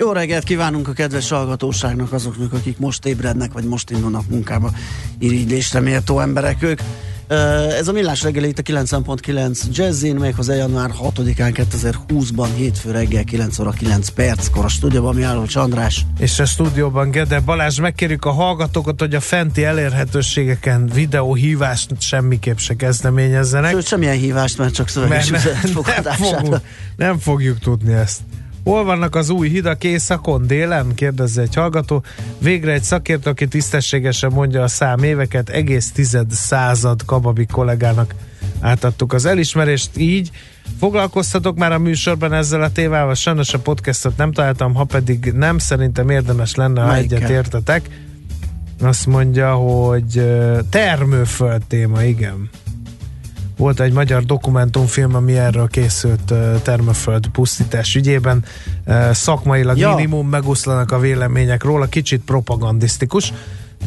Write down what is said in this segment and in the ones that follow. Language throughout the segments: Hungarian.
Jó reggelt kívánunk a kedves hallgatóságnak, azoknak, akik most ébrednek, vagy most indulnak munkába. Irigylésre méltó emberek ők. Ez a Millás reggeli itt a 90.9 Jazzin, méghozzá január 6-án 2020-ban, hétfő reggel 9 óra 9 perckor a stúdióban mi álló Csandrás. És a stúdióban Gede Balázs, megkérjük a hallgatókat, hogy a fenti elérhetőségeken videóhívást semmiképp se kezdeményezzenek. Sőt, semmilyen hívást, mert csak szöveges mert nem, nem, fogunk, nem fogjuk tudni ezt. Hol vannak az új hidak éjszakon, délen? Kérdezze egy hallgató. Végre egy szakértő, aki tisztességesen mondja a szám éveket, egész tized század kababi kollégának átadtuk az elismerést, így Foglalkoztatok már a műsorban ezzel a témával, sajnos a podcastot nem találtam, ha pedig nem, szerintem érdemes lenne, ha egyet értetek. Azt mondja, hogy termőföld téma, igen. Volt egy magyar dokumentumfilm, ami erről készült termőföld pusztítás ügyében. Szakmailag ja. minimum megoszlanak a vélemények róla, kicsit propagandisztikus.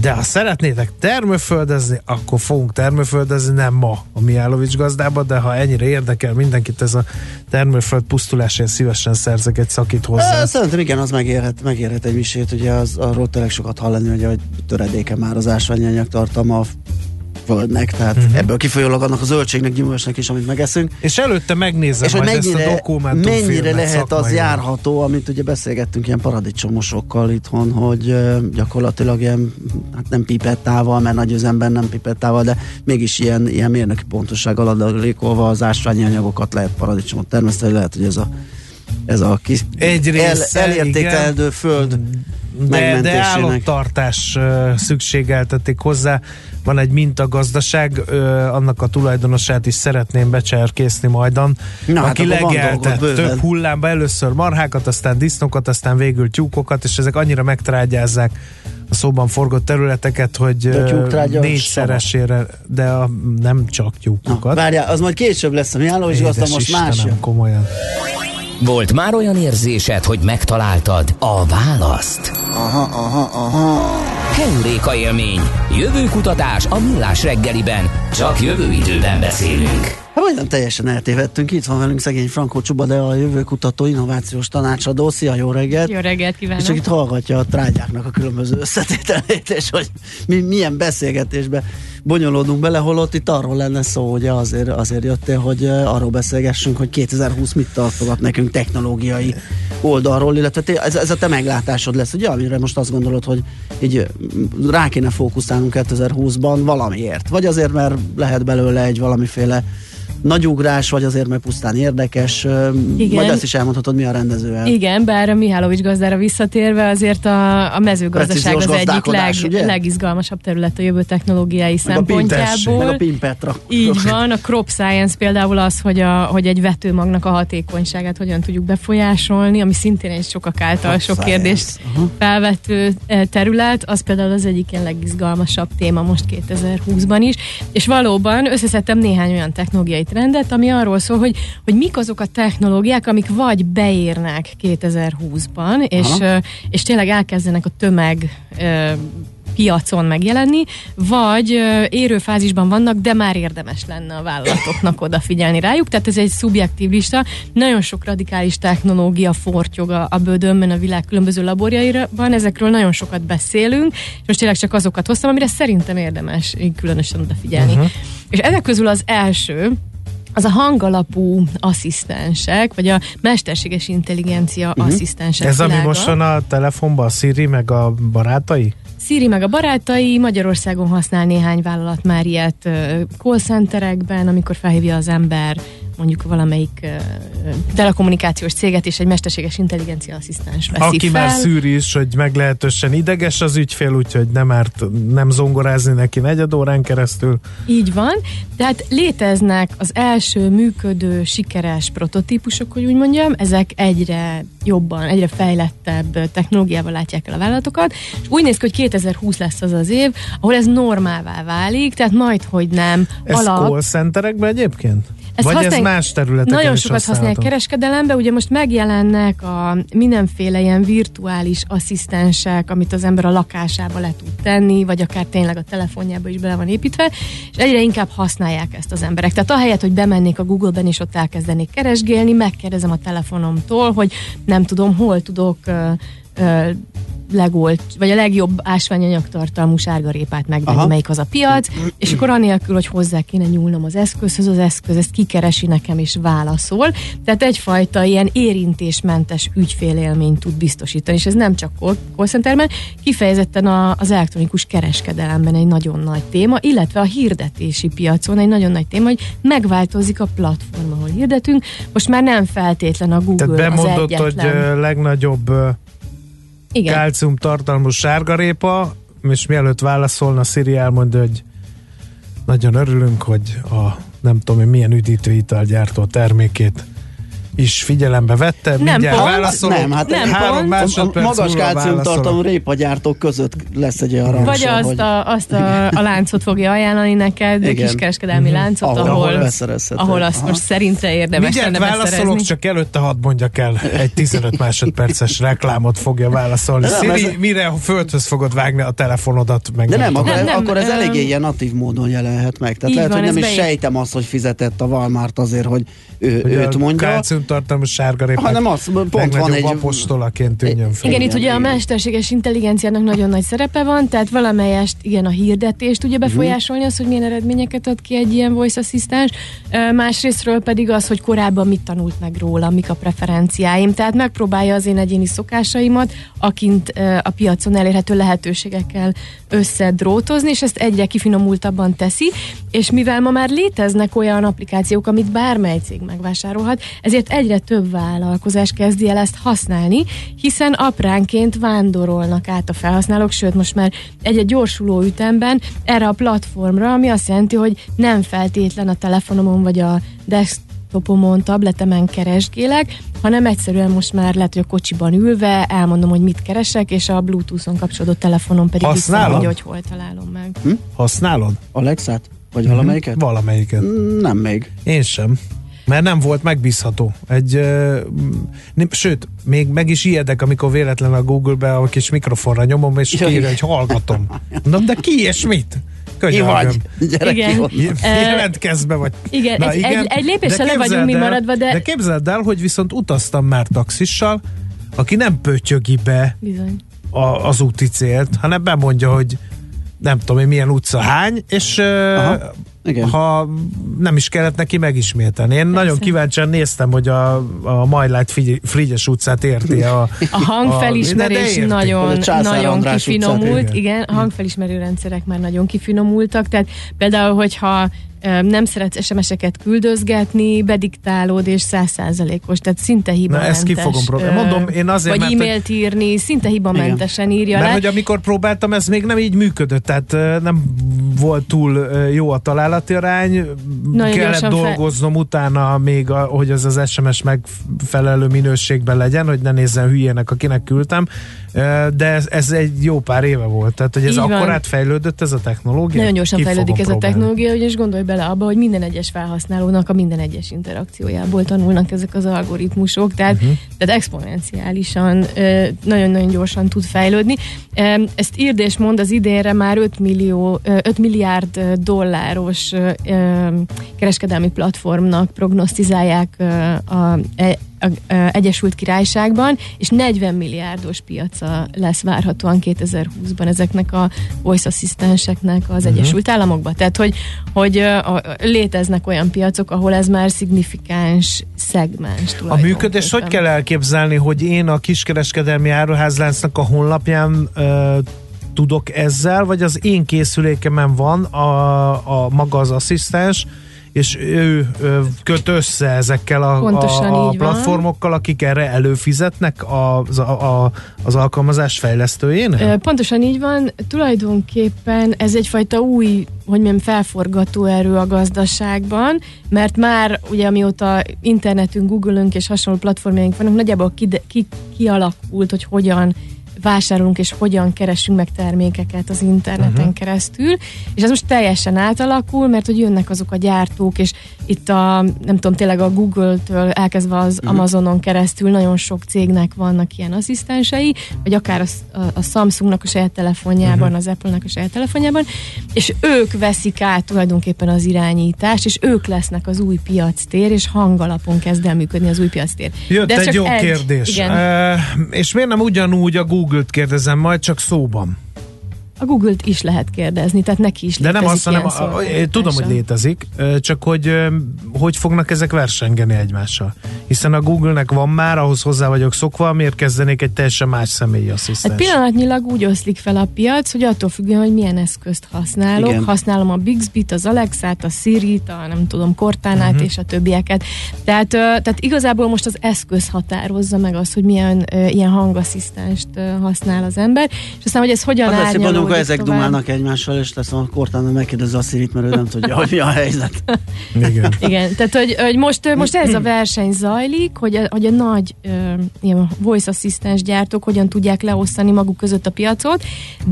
De ha szeretnétek termőföldezni, akkor fogunk termőföldezni, nem ma a Miálovics gazdába, de ha ennyire érdekel mindenkit ez a termőföld pusztulás, én szívesen szerzek egy szakít hozzá. Szerintem igen, az megérhet, megérhet egy misét, ugye az, arról tényleg sokat hallani, hogy, hogy töredéke már az ásványanyag tartalma földnek, tehát uh-huh. ebből kifolyólag annak a zöldségnek, gyümölcsnek is, amit megeszünk. És előtte megnézem és hogy mennyire, ezt a mennyire lehet az járható, amit ugye beszélgettünk ilyen paradicsomosokkal itthon, hogy gyakorlatilag ilyen, hát nem pipettával, mert nagy üzemben nem pipettával, de mégis ilyen, ilyen mérnöki pontossággal adalékolva az ásványi anyagokat lehet paradicsomot termeszteni, lehet, hogy ez a ez a kis Egy része, el, elértékelendő föld de, de állattartás szükségeltetik hozzá. Van egy mintagazdaság, annak a tulajdonosát is szeretném becserkészni majdan, Na, hát aki hát legeltet több hullámba először marhákat, aztán disznokat, aztán végül tyúkokat, és ezek annyira megtrágyázzák a szóban forgott területeket, hogy négyszeresére, de a, nem csak tyúkokat. Na, várjál, az majd később lesz a mi álló, és most más komolyan. Volt már olyan érzésed, hogy megtaláltad a választ? Aha, aha, aha. Heuréka élmény. Jövőkutatás a millás reggeliben. Csak jövő időben beszélünk. Hát olyan teljesen eltévedtünk. Itt van velünk szegény Frankó Csuba, de a jövőkutató innovációs tanácsadó. Szia, jó reggelt! Jó reggelt kívánok! És csak itt hallgatja a trágyáknak a különböző összetételét, és hogy mi, milyen beszélgetésbe bonyolódunk bele, holott itt arról lenne szó, hogy azért, azért jöttél, hogy arról beszélgessünk, hogy 2020 mit tartogat nekünk technológiai oldalról, illetve ez, ez a te meglátásod lesz, ugye, amire most azt gondolod, hogy így rá kéne fókuszálnunk 2020-ban valamiért. Vagy azért, mert lehet belőle egy valamiféle nagy ugrás, vagy azért, mert pusztán érdekes. Igen. Majd ezt is elmondhatod, mi a rendező Igen, bár a Mihálovics gazdára visszatérve azért a, a mezőgazdaság az egyik leg, legizgalmasabb terület a jövő technológiai meg szempontjából. A meg a. Így van, a crop science például az, hogy, a, hogy egy vetőmagnak a hatékonyságát hogyan tudjuk befolyásolni, ami szintén egy sokak által crop sok science. kérdést uh-huh. felvető terület, az például az egyik ilyen legizgalmasabb téma most 2020-ban is. És valóban összeszedtem néhány olyan technológiai trendet, ami arról szól, hogy, hogy mik azok a technológiák, amik vagy beérnek 2020-ban, és, és tényleg elkezdenek a tömeg piacon megjelenni, vagy érő fázisban vannak, de már érdemes lenne a vállalatoknak odafigyelni rájuk. Tehát ez egy szubjektív lista. Nagyon sok radikális technológia fortyog a, a bődömben a világ különböző laborjaiban, ezekről nagyon sokat beszélünk, és most tényleg csak azokat hoztam, amire szerintem érdemes különösen odafigyelni. Uh-huh. És ezek közül az első, az a hangalapú asszisztensek, vagy a mesterséges intelligencia uh-huh. asszisztensek Ez világa. ami most van a telefonban, a Siri meg a barátai? Siri meg a barátai, Magyarországon használ néhány vállalat már ilyet call centerekben, amikor felhívja az ember mondjuk valamelyik telekommunikációs céget, és egy mesterséges intelligencia asszisztens veszi Aki fel. már szűri is, hogy meglehetősen ideges az ügyfél, úgyhogy nem árt nem zongorázni neki negyed órán keresztül. Így van, tehát léteznek az első működő, sikeres prototípusok, hogy úgy mondjam, ezek egyre jobban, egyre fejlettebb technológiával látják el a vállalatokat, és úgy néz ki, hogy 2020 lesz az az év, ahol ez normálvá válik, tehát majd, hogy nem Ez alap. call centerekben egyébként? Ezt Vagy ez használják- más területeken Nagyon sokat használják kereskedelembe, ugye most megjelennek a mindenféle ilyen virtuális asszisztensek, amit az ember a lakásába le tud tenni, vagy akár tényleg a telefonjába is bele van építve, és egyre inkább használják ezt az emberek. Tehát ahelyett, hogy bemennék a Google-ben és ott elkezdenék keresgélni, megkérdezem a telefonomtól, hogy nem tudom, hol tudok legolt, vagy a legjobb ásványanyagtartalmú sárgarépát megvenni, Aha. melyik az a piac, és akkor anélkül, hogy hozzá kéne nyúlnom az eszközhöz, az eszköz ezt kikeresi nekem és válaszol. Tehát egyfajta ilyen érintésmentes ügyfélélményt tud biztosítani, és ez nem csak call centerben, kifejezetten a, az elektronikus kereskedelemben egy nagyon nagy téma, illetve a hirdetési piacon egy nagyon nagy téma, hogy megváltozik a platform, ahol hirdetünk. Most már nem feltétlen a Google Tehát az bemondott, hogy egyetlen. ö, legnagyobb Igen. kálcium tartalmú sárgarépa, és mielőtt válaszolna, Siri elmondja, hogy nagyon örülünk, hogy a nem tudom én milyen üdítőitalgyártó termékét is figyelembe vette. Nem Mindjárt pont. válaszolok. Nem, hát Nem három pont. A magas válaszolok. répagyártók között lesz egy olyan Vagy rangsor, azt, hogy a, azt a, a láncot fogja ajánlani neked, Igen. Igen. kiskereskedelmi Mhm. láncot, ahol, ahol, ahol azt Aha. most szerinte érdemes Mindjárt lenne válaszolok, csak előtte hadd mondjak el egy 15 másodperces reklámot fogja válaszolni. De nem, Siri, ez- mire a földhöz fogod vágni a telefonodat, meg De nem, akkor, Nem, nem, akkor ez eléggé ilyen natív módon jelenhet meg. Tehát lehet, hogy nem is sejtem azt, hogy fizetett a Walmart azért, hogy őt mondja, Kálciumtartalmú sárgarépát hanem az, pont van egy... apostolaként tűnjön fel. Igen, itt ugye a mesterséges intelligenciának nagyon nagy szerepe van, tehát valamelyest igen a hirdetést tudja Mhm. befolyásolni, az, hogy milyen eredményeket ad ki egy ilyen voice assistant, Ö, másrésztről pedig az, hogy korábban mit tanult meg róla, mik a preferenciáim, tehát megpróbálja az én egyéni szokásaimat, akint a piacon elérhető lehetőségekkel összedrótozni, és ezt egyre kifinomultabban teszi, és mivel ma már léteznek olyan applikációk, amit bármely cég megvásárolhat, ezért egyre több vállalkozás kezdi el ezt használni, hiszen apránként vándorolnak át a felhasználók, sőt most már egy-egy gyorsuló ütemben erre a platformra, ami azt jelenti, hogy nem feltétlen a telefonomon vagy a desktopomon, tabletemen keresgélek, hanem egyszerűen most már lehet, hogy a kocsiban ülve elmondom, hogy mit keresek, és a Bluetooth-on kapcsolódott telefonom pedig visszamondja, hogy hol találom meg. Használod? Alexát? Vagy Mhm. valamelyiket? Valamelyiket. Mm, Nem még. Én sem. Mert nem volt megbízható. Egy, ö, nem, sőt, még meg is ijedek, amikor véletlen a Google-be a kis mikrofonra nyomom, és írja, hogy hallgatom. Mondom, de ki és mit? Könyörgöm. vagy? Gyere Igen. Jelentkezz be, vagy... Igen, egy- egy- egy lépéssel le vagyunk mi maradva, de- De képzeld el, hogy viszont utaztam már taxissal, aki nem pötyögi be Bizony. a, az úti célt, hanem bemondja, hogy nem tudom én milyen utca hány, és Aha, igen. ha nem is kellett neki megismételni. Én nagyon kíváncsian néztem, hogy a, a Majlát Frigyes utcát érti a, A de- de hangfelismerés értik. nagyon, a nagyon András kifinomult. utcát, igen. Igen, a hangfelismerő rendszerek már nagyon kifinomultak. Tehát például, hogyha nem szeretsz SMS-eket küldözgetni, bediktálod, és százszázalékos, tehát szinte hibamentes. ezt ki fogom próbálni. Mondom, én azért, Vagy mert hogy- e-mailt írni, szinte hibamentesen írja Mert le. hogy amikor próbáltam, ez még nem így működött, tehát nem volt túl jó a találati arány, Nagyon kellett gyorsan fel- dolgoznom utána még, a, hogy az az SMS megfelelő minőségben legyen, hogy ne nézzen hülyének, akinek küldtem, de ez, ez egy jó pár éve volt, tehát hogy ez Így van. átfejlődött ez a technológia? Nagyon gyorsan Ki fejlődik ez a próbálni. technológia, ugyanis gondolj bele abba, hogy minden egyes felhasználónak a minden egyes interakciójából tanulnak ezek az algoritmusok, tehát, uh-huh. tehát exponenciálisan nagyon-nagyon gyorsan tud fejlődni. Ezt írd és mond az idénre már 5, millió, ö, 5 milliárd dolláros kereskedelmi platformnak prognosztizálják a, e- a Egyesült Királyságban, és 40 milliárdos piaca lesz várhatóan 2020-ban ezeknek a voice asszisztenseknek az Mhm. Egyesült Államokban. Tehát, hogy, hogy a, léteznek olyan piacok, ahol ez már szignifikáns szegmens. A működést hogy kell elképzelni, hogy én a kiskereskedelmi áruházláncnak a honlapján ö, tudok ezzel, vagy az én készülékemen van a, a maga az asszisztens, és ő, köt össze ezekkel a, a, a platformokkal, akik erre előfizetnek az, a, a, az alkalmazás fejlesztőjének? Pontosan így van. Tulajdonképpen ez egyfajta új, hogy mondjam, felforgató erő a gazdaságban, mert már ugye amióta internetünk, Google-ünk és hasonló platformjaink vannak, nagyjából ki, ki, kialakult, hogy hogyan vásárolunk és hogyan keresünk meg termékeket az interneten uh-huh. keresztül, és ez most teljesen átalakul, mert hogy jönnek azok a gyártók, és itt a, nem tudom, tényleg a Google-től elkezdve az uh-huh. Amazonon keresztül nagyon sok cégnek vannak ilyen asszisztensei, vagy akár a, a, a Samsungnak a saját telefonjában, uh-huh. az Apple-nek a saját telefonjában, és ők veszik át tulajdonképpen az irányítást, és ők lesznek az új piactér, és hangalapon kezd el működni az új piactér. Jött De egy jó egy, kérdés. Igen. Uh, és miért nem ugyanúgy a Google Google-t kérdezem majd, csak szóban. A Google-t is lehet kérdezni, tehát neki is De nem azt, hanem, a, tudom, hogy létezik, csak hogy hogy fognak ezek versengeni egymással. Hiszen a Google-nek van már, ahhoz hozzá vagyok szokva, miért kezdenék egy teljesen más személyi asszisztens. Hát pillanatnyilag úgy oszlik fel a piac, hogy attól függően, hogy milyen eszközt használok. Igen. Használom a Bixby-t, az Alexát, a Siri-t, a nem tudom, Cortánát uh-huh. és a többieket. Tehát, tehát igazából most az eszköz határozza meg azt, hogy milyen ilyen hangasszisztenst használ az ember, és aztán, hogy ez hogyan hát árnyalódik amikor ezek tovább. dumálnak egymással, és lesz a Cortana megkérdezi a Szirit, mert ő nem tudja, hogy mi a helyzet. Igen. Igen, tehát hogy, hogy most, most ez a verseny zajlik, hogy a, hogy a nagy uh, ilyen voice asszisztens gyártók hogyan tudják leosztani maguk között a piacot,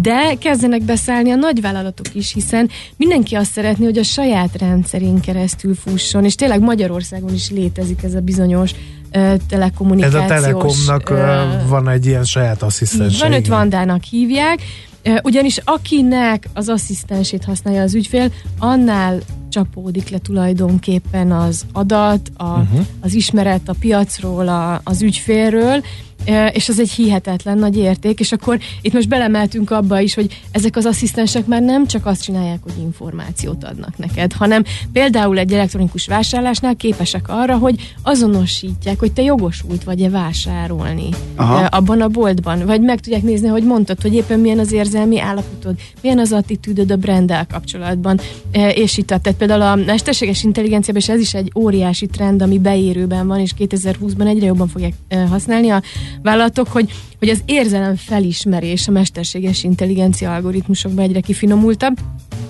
de kezdenek beszállni a nagyvállalatok is, hiszen mindenki azt szeretné, hogy a saját rendszerén keresztül fusson, és tényleg Magyarországon is létezik ez a bizonyos telekommunikációs... Ez a Telekomnak uh, van egy ilyen saját asszisztens. Van, őt Vandának hívják, ugyanis akinek az asszisztensét használja az ügyfél, annál csapódik le tulajdonképpen az adat, a, uh-huh. az ismeret a piacról, a, az ügyfélről, és az egy hihetetlen nagy érték, és akkor itt most belemeltünk abba is, hogy ezek az asszisztensek már nem csak azt csinálják, hogy információt adnak neked, hanem például egy elektronikus vásárlásnál képesek arra, hogy azonosítják, hogy te jogosult vagy-e vásárolni Aha. abban a boltban, vagy meg tudják nézni, hogy mondtad, hogy éppen milyen az érzelmi állapotod, milyen az attitűdöd a branddel kapcsolatban, és itt tehát például a mesterséges intelligenciában, és ez is egy óriási trend, ami beérőben van, és 2020-ban egyre jobban fogják használni a vállalatok, hogy, hogy az érzelem felismerés a mesterséges intelligencia algoritmusokban egyre kifinomultabb,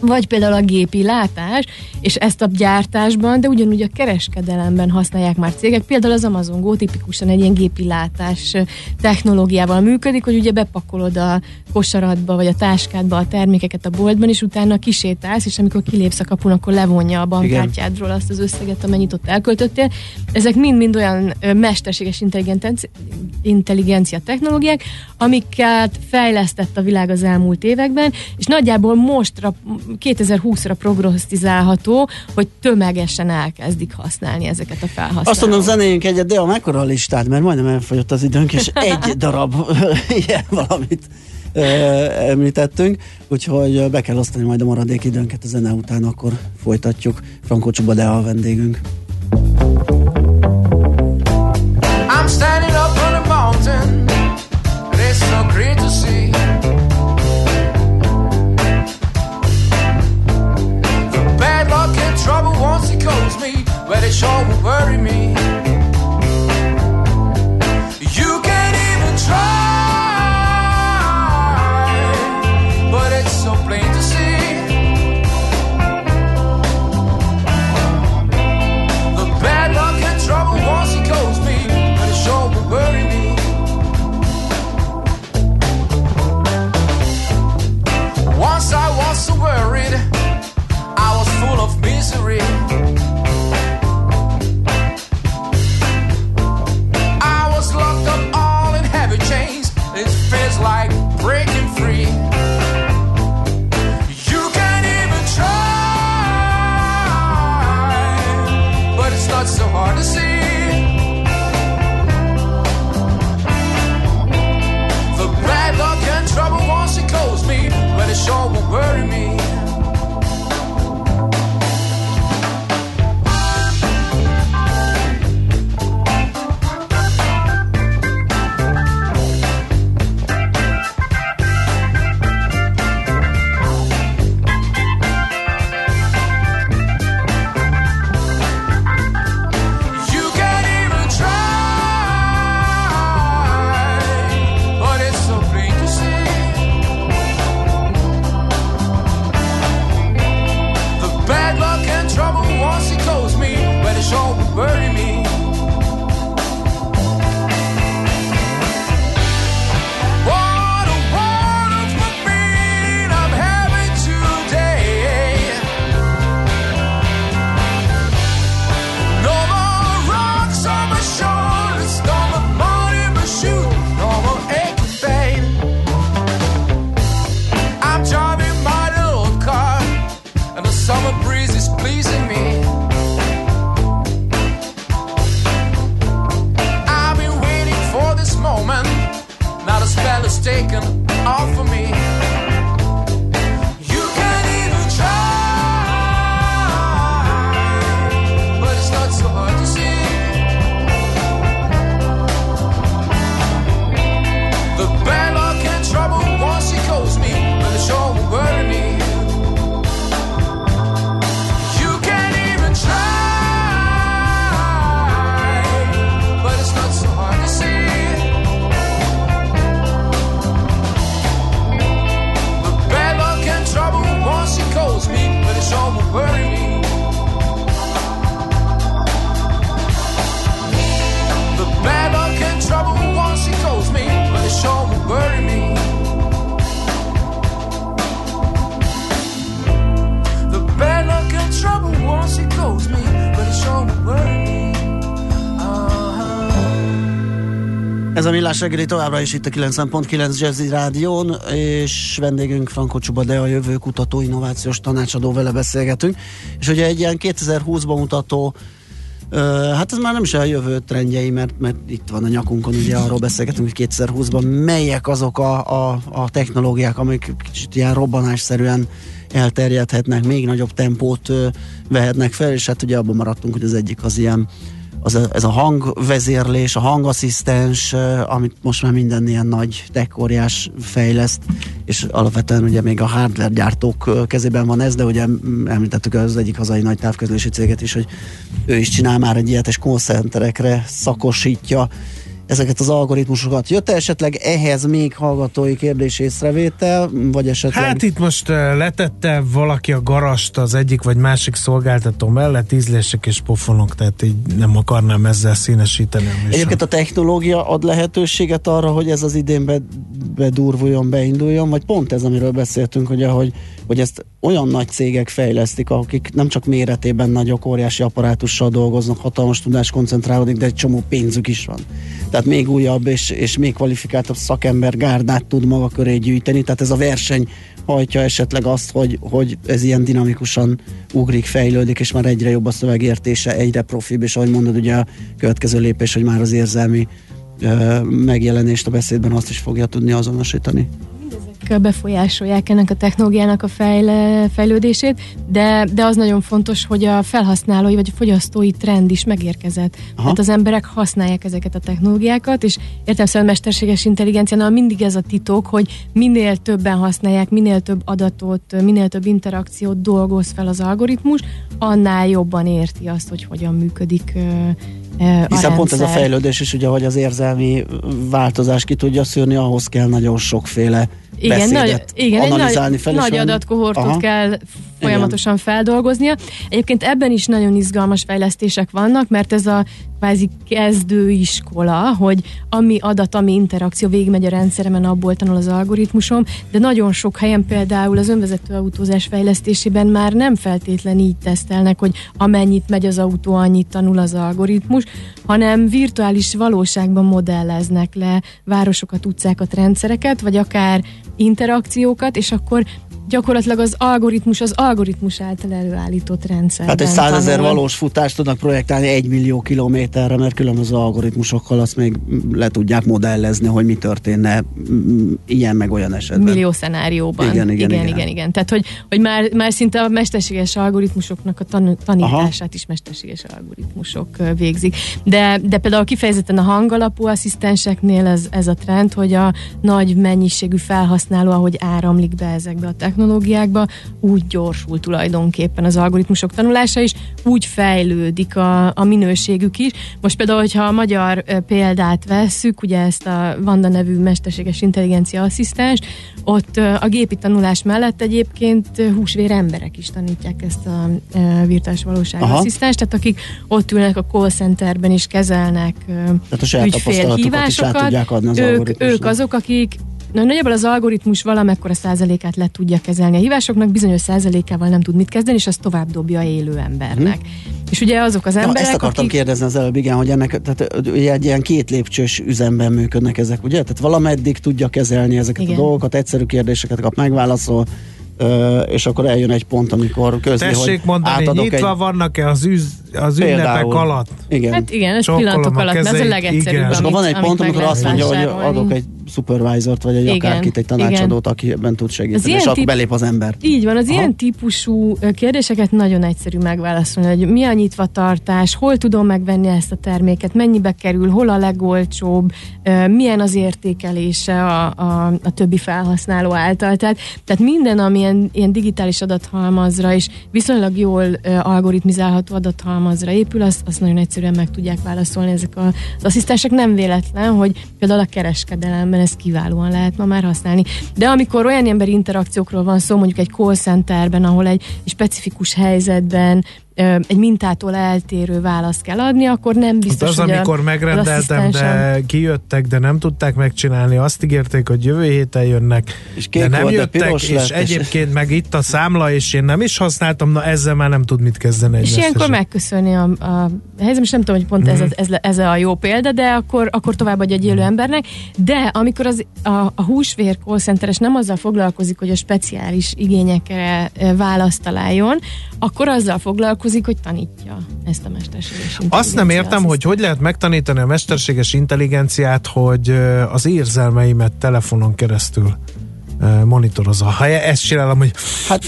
vagy például a gépi látás, és ezt a gyártásban, de ugyanúgy a kereskedelemben használják már cégek. Például az Amazon Go tipikusan egy ilyen gépi látás technológiával működik, hogy ugye bepakolod a kosaratba vagy a táskádba a termékeket a boltban, és utána kisétálsz, és amikor kilépsz a kapun, akkor levonja a bankkártyádról azt az összeget, amennyit ott elköltöttél. Ezek mind-mind olyan mesterséges intelligencia technológiák, amiket fejlesztett a világ az elmúlt években, és nagyjából mostra 2020-ra prognosztizálható, hogy tömegesen elkezdik használni ezeket a felhasználókat. Azt mondom, zenéjünk egyet, de a mekkora listát, mert majdnem elfogyott az időnk, és egy darab ilyen valamit említettünk, úgyhogy be kell osztani majd a maradék időnket a zene után, akkor folytatjuk. Frankó Csuba, de a vendégünk. I'm standing but it sure will worry me. You can't even try, but it's so plain to see. The bad luck and trouble wants to close me, but it sure will worry me. Once I was so worried, I was full of misery. Reggeli továbbra is itt a 90.9 Jazzy Rádión, és vendégünk Franko Csuba, de a jövő kutató innovációs tanácsadó vele beszélgetünk. És ugye egy ilyen 2020-ban mutató hát ez már nem is a jövő trendjei, mert, mert itt van a nyakunkon, ugye arról beszélgetünk, hogy 2020-ban melyek azok a, a, a technológiák, amik kicsit ilyen robbanásszerűen elterjedhetnek, még nagyobb tempót vehetnek fel, és hát ugye abban maradtunk, hogy az egyik az ilyen az a, ez a hangvezérlés, a hangasszisztens, amit most már minden ilyen nagy tekóriás fejleszt, és alapvetően ugye még a hardware gyártók kezében van ez, de ugye említettük az egyik hazai nagy távközlési céget is, hogy ő is csinál már egy ilyet, és koncenterekre szakosítja ezeket az algoritmusokat. Jött -e esetleg ehhez még hallgatói kérdés észrevétel, vagy esetleg... Hát itt most letette valaki a garast az egyik vagy másik szolgáltató mellett, ízlések és pofonok, tehát így nem akarnám ezzel színesíteni a Egyébként a technológia ad lehetőséget arra, hogy ez az idén bedurvuljon, beinduljon, vagy pont ez, amiről beszéltünk, ugye, hogy, hogy ezt olyan nagy cégek fejlesztik, akik nem csak méretében nagyok, óriási apparátussal dolgoznak, hatalmas tudás koncentrálódik, de egy csomó pénzük is van. Tehát még újabb és, és még kvalifikáltabb szakember gárdát tud maga köré gyűjteni, tehát ez a verseny hajtja esetleg azt, hogy, hogy ez ilyen dinamikusan ugrik, fejlődik, és már egyre jobb a szövegértése, egyre profibb, és ahogy mondod, ugye a következő lépés, hogy már az érzelmi megjelenést a beszédben azt is fogja tudni azonosítani befolyásolják ennek a technológiának a fejle, fejlődését, de, de az nagyon fontos, hogy a felhasználói vagy a fogyasztói trend is megérkezett. Aha. Tehát az emberek használják ezeket a technológiákat, és a mesterséges intelligenciánál mindig ez a titok, hogy minél többen használják, minél több adatot, minél több interakciót dolgoz fel az algoritmus, annál jobban érti azt, hogy hogyan működik hiszen rendszer. pont ez a fejlődés is, ugye, hogy az érzelmi változás ki tudja szűrni, ahhoz kell nagyon sokféle igen, nagy, igen, analizálni egy nagy, nagy adatkohortot Aha. kell folyamatosan igen. feldolgoznia. Egyébként ebben is nagyon izgalmas fejlesztések vannak, mert ez a kvázi kezdőiskola, hogy ami adat, ami interakció végigmegy a rendszeremen, abból tanul az algoritmusom, de nagyon sok helyen például az önvezető autózás fejlesztésében már nem feltétlen így tesztelnek, hogy amennyit megy az autó, annyit tanul az algoritmus, hanem virtuális valóságban modelleznek le városokat, utcákat, rendszereket, vagy akár interakciókat, és akkor gyakorlatilag az algoritmus az algoritmus által előállított rendszer. Hát egy százezer valós futást tudnak projektálni egy millió kilométerre, mert különböző algoritmusokkal azt még le tudják modellezni, hogy mi történne ilyen meg olyan esetben. Millió szenárióban. Igen, igen, igen. igen, igen, igen. Tehát, hogy, hogy már, már szinte a mesterséges algoritmusoknak a tan- tanítását Aha. is mesterséges algoritmusok végzik. De, de például kifejezetten a hangalapú asszisztenseknél ez, ez a trend, hogy a nagy mennyiségű felhasználó, ahogy áramlik be ezekbe a technológiákba, technológiákba, úgy gyorsul tulajdonképpen az algoritmusok tanulása is, úgy fejlődik a, a minőségük is. Most például, hogyha a magyar példát vesszük, ugye ezt a Vanda nevű mesterséges intelligencia asszisztens, ott a gépi tanulás mellett egyébként húsvér emberek is tanítják ezt a virtuális valóság asszisztens, tehát akik ott ülnek a call centerben is kezelnek tehát a ügyfélhívásokat, ők, ők azok, akik Na, nagyjából az algoritmus valamekkora százalékát le tudja kezelni a hívásoknak, bizonyos százalékával nem tud mit kezdeni, és azt tovább dobja élő embernek. Hmm. És ugye azok az emberek, Na, ezt akartam akik... kérdezni az előbb, igen, hogy ennek tehát, egy ilyen két lépcsős üzemben működnek ezek, ugye? Tehát valameddig tudja kezelni ezeket igen. a dolgokat, egyszerű kérdéseket kap, megválaszol, és akkor eljön egy pont, amikor közli, Tessék hogy mondani, nyitva egy... vannak-e az, üz, az ünnepek Például, alatt? Igen. Hát igen, ez pillanatok alatt, ez a legegyszerűbb. És akkor van egy pont, amikor azt mondja, hogy adok egy supervisort, vagy egy igen, akárkit, egy tanácsadót, igen. aki ebben tud segíteni, és akkor belép az ember. Így van, az Aha. ilyen típusú kérdéseket nagyon egyszerű megválaszolni, hogy mi a nyitvatartás, hol tudom megvenni ezt a terméket, mennyibe kerül, hol a legolcsóbb, milyen az értékelése a, a, a többi felhasználó által. Tehát, tehát minden, ami ilyen, ilyen digitális adathalmazra és viszonylag jól algoritmizálható adathalmazra épül, azt, azt nagyon egyszerűen meg tudják válaszolni ezek az asszisztensek. Nem véletlen, hogy például a kereskedelemben ezt kiválóan lehet ma már használni. De amikor olyan ember interakciókról van szó, mondjuk egy call centerben, ahol egy specifikus helyzetben egy mintától eltérő választ kell adni, akkor nem biztos, hát az, hogy amikor a, megrendeltem, de kijöttek, de nem tudták megcsinálni, azt ígérték, hogy jövő héten jönnek, és de nem volt, jöttek, de és lett, egyébként és... meg itt a számla, és én nem is használtam, na ezzel már nem tud mit kezdeni egy És ilyenkor megköszönni a, a helyzet, és nem tudom, hogy pont mm-hmm. ez, a, ez, ez a jó példa, de akkor, akkor továbbadja egy élő embernek, de amikor az, a, a húsvér call centeres nem azzal foglalkozik, hogy a speciális igényekre választ találjon, akkor azzal foglalkozik, hogy tanítja ezt a mesterséges intelligenciát. Azt nem értem, hogy hogy lehet megtanítani a mesterséges intelligenciát, hogy az érzelmeimet telefonon keresztül monitorozza. Ha ezt csinálom, hogy hát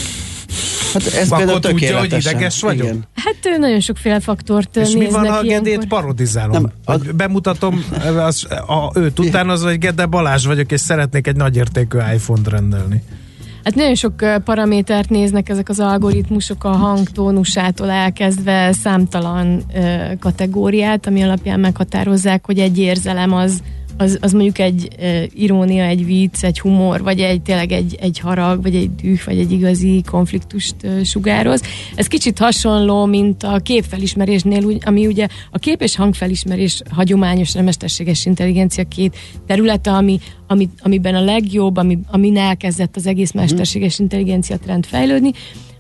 Hát ez Akkor tudja, hogy ideges vagyok? Igen. Hát nagyon sokféle faktort És mi van, ha a Gedét parodizálom? Nem, az... Bemutatom az, a, őt utánozva, hogy Gede Balázs vagyok, és szeretnék egy nagyértékű iPhone-t rendelni. Hát nagyon sok paramétert néznek ezek az algoritmusok a hangtónusától elkezdve számtalan kategóriát, ami alapján meghatározzák, hogy egy érzelem az az, az mondjuk egy e, irónia, egy vicc, egy humor, vagy egy tényleg egy, egy harag, vagy egy düh, vagy egy igazi konfliktust e, sugároz. Ez kicsit hasonló, mint a képfelismerésnél, ami ugye a kép és hangfelismerés hagyományos mesterséges intelligencia két területe, ami, ami, amiben a legjobb, ami, amin elkezdett az egész mhm. mesterséges intelligencia trend fejlődni,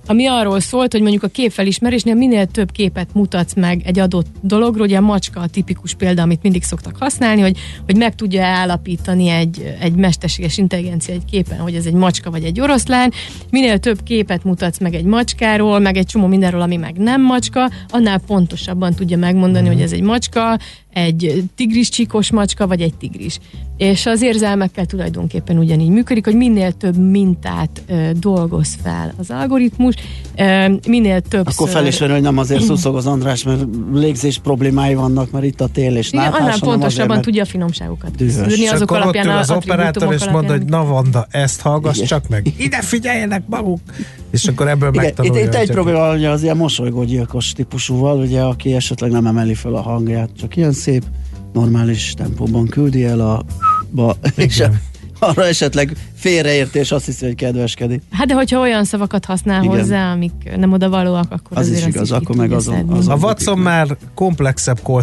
ami arról szólt, hogy mondjuk a képfelismerésnél minél több képet mutatsz meg egy adott dologról, ugye a macska a tipikus példa, amit mindig szoktak használni, hogy, hogy meg tudja állapítani egy, egy mesterséges intelligencia egy képen, hogy ez egy macska vagy egy oroszlán, minél több képet mutatsz meg egy macskáról, meg egy csomó mindenről, ami meg nem macska, annál pontosabban tudja megmondani, mm. hogy ez egy macska, egy tigris csíkos macska, vagy egy tigris. És az érzelmekkel tulajdonképpen ugyanígy működik, hogy minél több mintát ö, dolgoz fel az algoritmus, ö, minél több. Akkor felismerő, hogy nem azért szuszog az András, mert légzés problémái vannak, mert itt a tél és Igen, annál pontosabban azért, tudja a finomságokat szűrni azok alapján az operátor és mondja, hogy na Vanda, ezt hallgass Igen. csak meg. Ide figyeljenek maguk! És akkor ebből Igen, megtanulja. Itt, itt egy probléma, hogy az ilyen mosolygógyilkos típusúval, ugye, aki esetleg nem emeli fel a hangját, csak ilyen szép, normális tempóban küldi el a ba, és arra esetleg félreértés, azt hiszi, hogy kedveskedik. Hát de hogyha olyan szavakat használ Igen. hozzá, amik nem oda valóak, akkor az is igaz, akkor meg azon, azon. A Watson már komplexebb call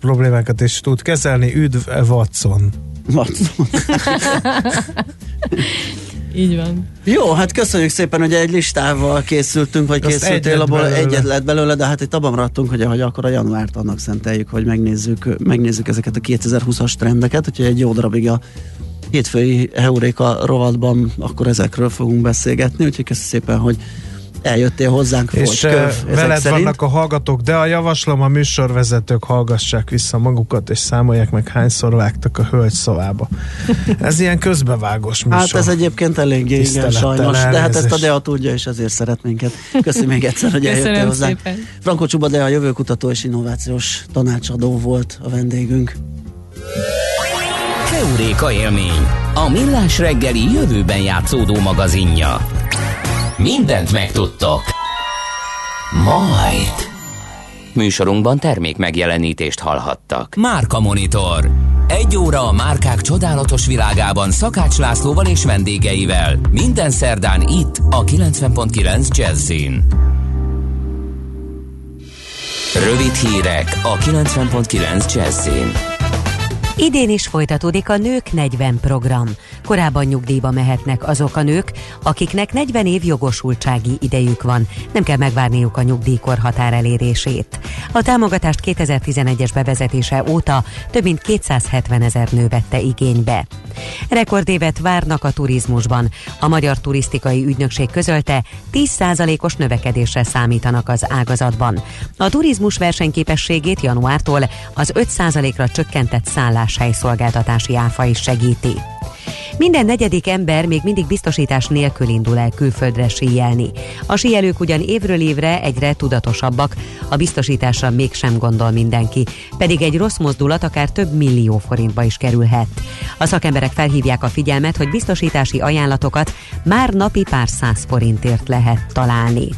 problémákat is tud kezelni. Üdv Watson! Watson. Így van. Jó, hát köszönjük szépen, hogy egy listával készültünk, vagy Azt készültél, abból belőle. egyet lett belőle, de hát itt abban maradtunk, hogy, hogy akkor a januárt annak szenteljük, hogy megnézzük, megnézzük ezeket a 2020-as trendeket, úgyhogy egy jó darabig a hétfői Heuréka rovatban akkor ezekről fogunk beszélgetni, úgyhogy köszönjük szépen, hogy eljöttél hozzánk. És köv, veled szerint. vannak a hallgatók, de a javaslom a műsorvezetők hallgassák vissza magukat, és számolják meg hányszor vágtak a hölgy szavába. Ez ilyen közbevágós műsor. Hát ez egyébként eléggé igen, sajnos, de hát ezt a DEA tudja, és ezért szeret minket. Köszönöm még egyszer, hogy eljöttél hozzánk. Szépen. Franko Csuba DEA jövőkutató és innovációs tanácsadó volt a vendégünk. Keuréka élmény, a millás reggeli jövőben játszódó magazinja. Mindent megtudtok. Majd. Műsorunkban termék megjelenítést hallhattak. Márka Monitor. Egy óra a márkák csodálatos világában Szakács Lászlóval és vendégeivel. Minden szerdán itt a 90.9 Jazzin. Rövid hírek a 90.9 Jazzin. Idén is folytatódik a Nők 40 program. Korábban nyugdíjba mehetnek azok a nők, akiknek 40 év jogosultsági idejük van. Nem kell megvárniuk a nyugdíjkor határ elérését. A támogatást 2011-es bevezetése óta több mint 270 ezer nő vette igénybe. Rekordévet várnak a turizmusban. A Magyar Turisztikai Ügynökség közölte, 10%-os növekedésre számítanak az ágazatban. A turizmus versenyképességét januártól az 5%-ra csökkentett szálláshely szolgáltatási áfa is segíti. Minden negyedik ember még mindig biztosítás nélkül indul el külföldre síelni. A síelők ugyan évről évre egyre tudatosabbak, a biztosításra mégsem gondol mindenki, pedig egy rossz mozdulat akár több millió forintba is kerülhet. A szakemberek felhívják a figyelmet, hogy biztosítási ajánlatokat már napi pár száz forintért lehet találni.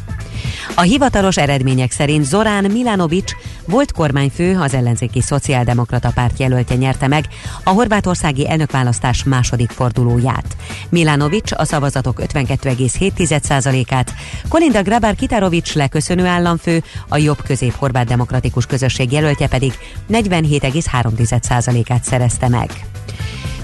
A hivatalos eredmények szerint Zorán Milanovic volt kormányfő, az ellenzéki szociáldemokrata párt jelöltje nyerte meg a horvátországi elnökválasztás második fordulóját. Milanovic a szavazatok 52,7%-át, Kolinda Grabar Kitarovic leköszönő államfő, a jobb közép horvát demokratikus közösség jelöltje pedig 47,3%-át szerezte meg.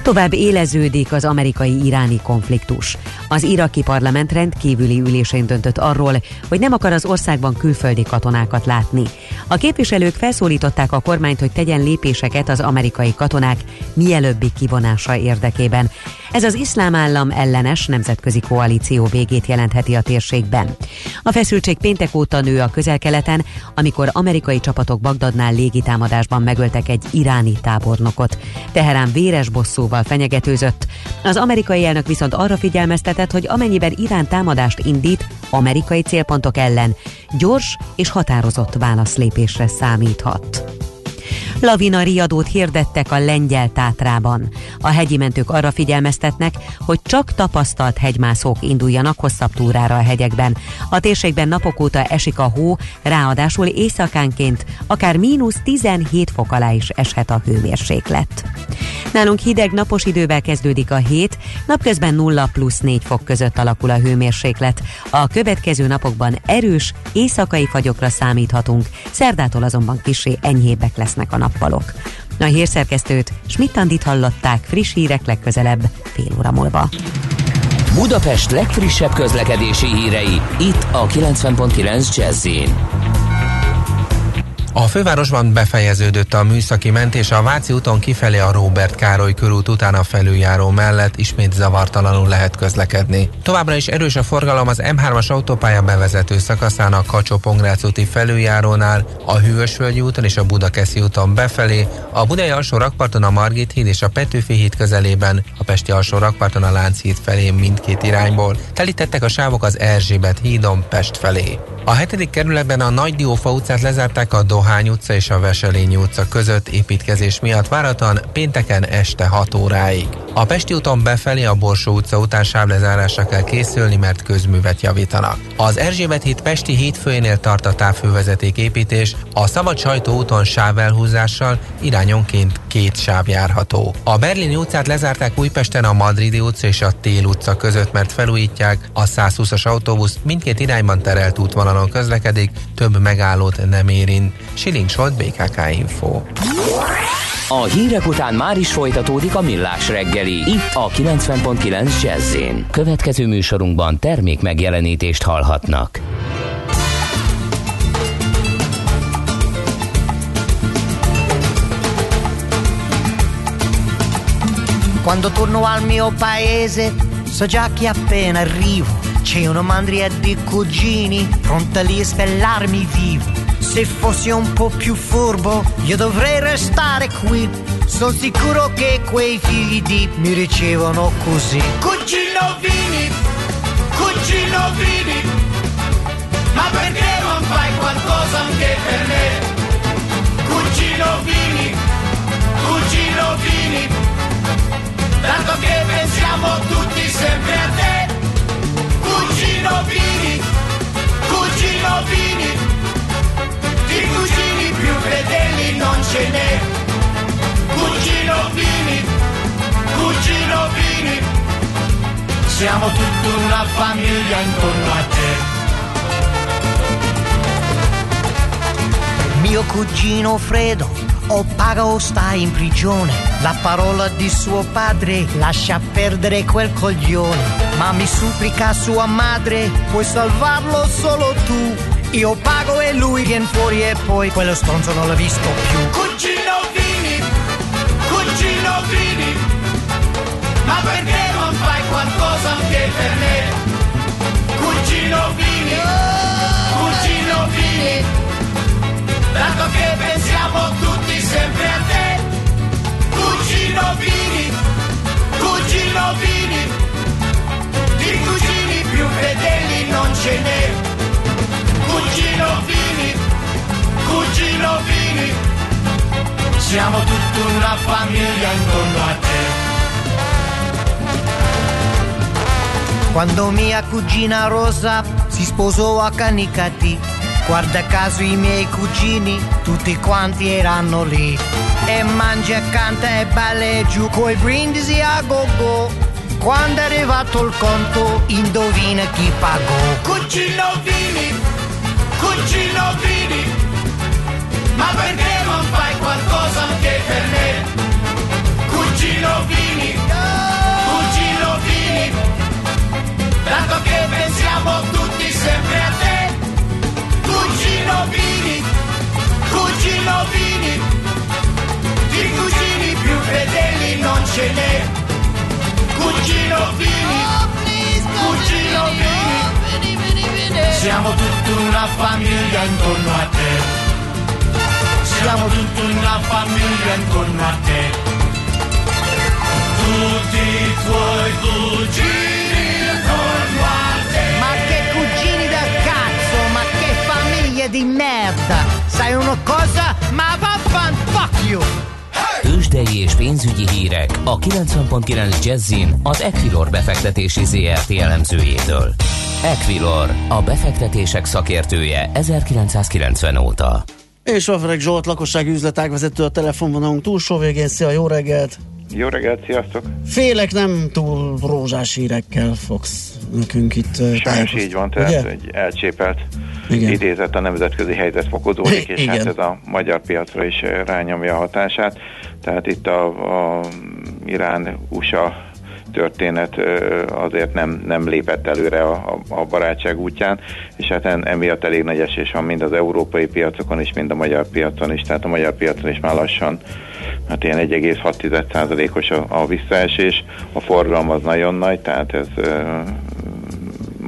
Tovább éleződik az amerikai-iráni konfliktus. Az iraki parlament rendkívüli ülésén döntött arról, hogy nem akar az országban külföldi katonákat látni. A képviselők felszólították a kormányt, hogy tegyen lépéseket az amerikai katonák mielőbbi kivonása érdekében. Ez az iszlám állam ellenes nemzetközi koalíció végét jelentheti a térségben. A feszültség péntek óta nő a közel-keleten, amikor amerikai csapatok Bagdadnál légitámadásban megöltek egy iráni tábornokot. Teherán véres bosszúval fenyegetőzött. Az amerikai elnök viszont arra figyelmeztetett, hogy amennyiben Irán támadást indít amerikai célpontok ellen, gyors és határozott válaszlépésre számíthat. Lavina riadót hirdettek a lengyel tátrában. A hegyi mentők arra figyelmeztetnek, hogy csak tapasztalt hegymászók induljanak hosszabb túrára a hegyekben. A térségben napok óta esik a hó, ráadásul éjszakánként akár mínusz 17 fok alá is eshet a hőmérséklet. Nálunk hideg napos idővel kezdődik a hét, napközben 0 plusz 4 fok között alakul a hőmérséklet. A következő napokban erős, éjszakai fagyokra számíthatunk, szerdától azonban kisé enyhébbek lesznek a nappalok. A hírszerkesztőt Schmidt-Andit hallották friss hírek legközelebb fél óra múlva. Budapest legfrissebb közlekedési hírei itt a 90.9 jazz a fővárosban befejeződött a műszaki mentés a Váci úton kifelé a Róbert Károly körút után a felüljáró mellett ismét zavartalanul lehet közlekedni. Továbbra is erős a forgalom az M3-as autópálya bevezető szakaszán a kacsó úti felüljárónál, a Hűvösvölgyi úton és a Budakeszi úton befelé, a Budai alsó rakparton a Margit híd és a Petőfi híd közelében, a Pesti alsó rakparton a Lánchíd felé mindkét irányból. Telítettek a sávok az Erzsébet hídon Pest felé. A hetedik kerületben a Nagy Diófa utcát lezárták a Dohány utca és a Veselényi utca között építkezés miatt várhatóan pénteken este 6 óráig. A Pesti úton befelé a Borsó utca után sávlezárásra kell készülni, mert közművet javítanak. Az Erzsébet híd Pesti hídfőjénél tart a távfővezeték építés, a Szabad Sajtó úton sávelhúzással irányonként két sáv járható. A Berlini utcát lezárták Újpesten a Madridi utca és a Tél utca között, mert felújítják a 120-as autóbusz mindkét irányban terelt útvonalon közlekedik, több megállót nem érint. Siling Solt, BKK Info. A hírek után már is folytatódik a millás reggeli, itt a 90.9 jazz Következő műsorunkban termék megjelenítést hallhatnak. Quando torno al mio paese so già che appena arrivo c'è una mandria di cugini pronta lì a spellarmi vivo Se fossi un po' più furbo, io dovrei restare qui. Sono sicuro che quei figli di mi ricevono così. Cugino Vini, cugino Vini, ma perché non fai qualcosa anche per me? Cugino Vini, cugino Vini, tanto che pensiamo tutti sempre a te. Cugino Vini, cugino Vini di cugini più fedeli non ce n'è. Cugino Vini, cugino Vini, siamo tutta una famiglia intorno a te. Mio cugino Fredo o paga o sta in prigione. La parola di suo padre lascia perdere quel coglione. Ma mi supplica sua madre, puoi salvarlo solo tu. Io pago e lui viene fuori e poi quello stronzo non l'ho visto più. Cugino Vini, cugino Vini, ma perché non fai qualcosa anche per me? Cugino Vini, cugino Vini, tanto che pensiamo tutti sempre a te. Cugino Vini, cugino Vini, di cugini più fedeli non ce n'è. Cugino Vini, cugino Vini, siamo tutta una famiglia intorno a te. Quando mia cugina Rosa si sposò a Canicati, guarda caso i miei cugini, tutti quanti erano lì. E mangia, canta e balla giù coi brindisi a go-go. Quando è arrivato il conto, indovina chi pagò. Cugino Vini, cugino Vini, ma perché non fai qualcosa anche per me? Cugino Vini, cugino Vini, dato che pensiamo tutti sempre a te. Cugino Vini, cugino Vini, di cugini più fedeli non ce n'è. Cugino Vini, cugino Vini, siamo tutta una famiglia intorno a te. Siamo tutta una famiglia intorno a te. Pénzügyi hírek a 90.9 Jazzin az Equilor befektetési ZRT elemzőjétől. Equilor, a befektetések szakértője 1990 óta. És Vafarek Zsolt, lakossági üzletágvezető a telefonvonalunk túlsó végén. Szia, jó reggelt! Jó reggelt, sziasztok! Félek nem túl rózsás hírekkel fogsz nekünk itt Sajnos így van, tehát ugye? egy elcsépelt Igen. idézet a nemzetközi helyzet fokozódik, és Igen. hát ez a magyar piacra is rányomja a hatását. Tehát itt a, a Irán-USA történet azért nem, nem lépett előre a, a, a barátság útján, és hát en, emiatt elég nagy esés van mind az európai piacokon is, mind a magyar piacon is, tehát a magyar piacon is már lassan hát ilyen 1,6%-os a, a visszaesés, a forgalom az nagyon nagy, tehát ez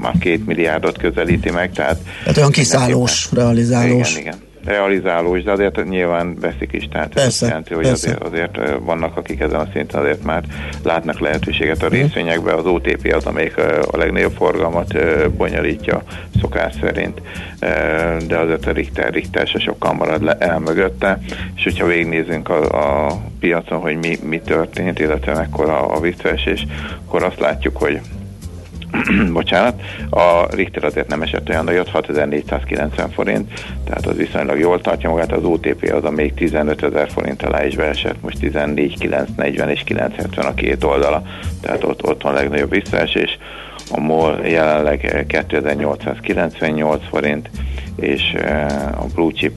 már két milliárdot közelíti meg, tehát Tehát olyan kiszállós, realizálós. igen, igen. Realizálós, de azért nyilván veszik is, tehát ez Persze, azt jelenti, hogy persze. azért, azért vannak, akik ezen a szinten azért már látnak lehetőséget a részvényekbe. Az OTP az, amelyik a legnagyobb forgalmat bonyolítja szokás szerint, de azért a Richter, Richter se sokkal marad le, el mögötte, és hogyha végignézünk a, a piacon, hogy mi, mi történt, illetve mekkora a visszaesés, akkor azt látjuk, hogy bocsánat, a Richter azért nem esett olyan nagyot, 6490 forint, tehát az viszonylag jól tartja magát, az OTP az a még 15 ezer forint alá is beesett, most 14 940 és 970 a két oldala, tehát ott, ott van a legnagyobb visszaesés, a MOL jelenleg eh, 2898 forint, és eh, a Blue Chip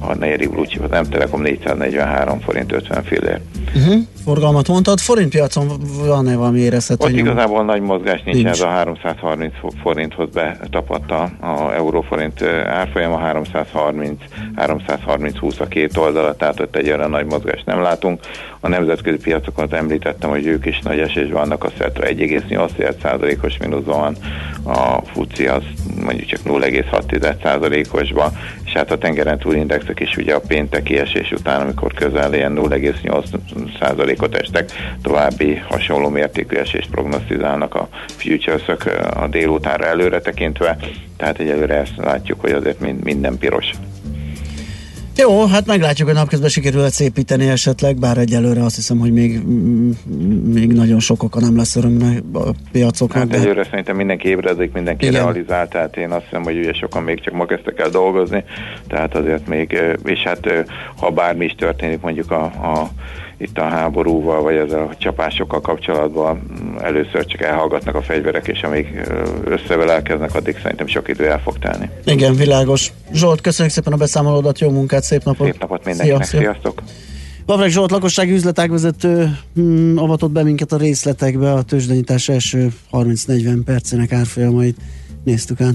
a negyedik Blue Chip, az M Telekom 443 forint 50 fillér. Uh-huh. Forgalmat mondtad, forintpiacon van-e valami érezhető Ott igazából nagy mozgás nincs, Nincs. ez a 330 forinthoz betapadt a, a euróforint ö, árfolyama, 330, 330 20 a két oldala, tehát ott egy olyan nagy mozgást nem látunk. A nemzetközi piacokon az említettem, hogy ők is nagy esésben vannak, a Szetra 1,8%-os mínuszban van, a FUCI az mondjuk csak 0,6%-osban, és hát a tengeren túl indexek is ugye a pénteki esés után, amikor közel ilyen 0,8%-ot estek, további hasonló mértékű esést prognosztizálnak a futures a délutánra előre tekintve, tehát egyelőre ezt látjuk, hogy azért mind- minden piros. Jó, hát meglátjuk, hogy napközben sikerül szépíteni esetleg, bár egyelőre azt hiszem, hogy még, mm, még nagyon sok oka nem lesz örömnek a piacoknak. Hát de- egyőre szerintem mindenki ébredik, mindenki Igen. realizál, tehát én azt hiszem, hogy ugye sokan még csak ma kezdtek el dolgozni, tehát azért még, ö, és hát ö, ha bármi is történik mondjuk a, a itt a háborúval, vagy ezzel a csapásokkal kapcsolatban mm, először csak elhallgatnak a fegyverek, és amíg összevelelkeznek, addig szerintem sok idő el fog telni. Igen, világos. Zsolt, köszönjük szépen a beszámolódat, jó munkát, szép napot! Szép napot mindenkinek, Szia, szia. sziasztok! Vavreg Zsolt, lakossági üzletágvezető hmm, avatott be minket a részletekbe, a tőzsdenyítás első 30-40 percének árfolyamait néztük át.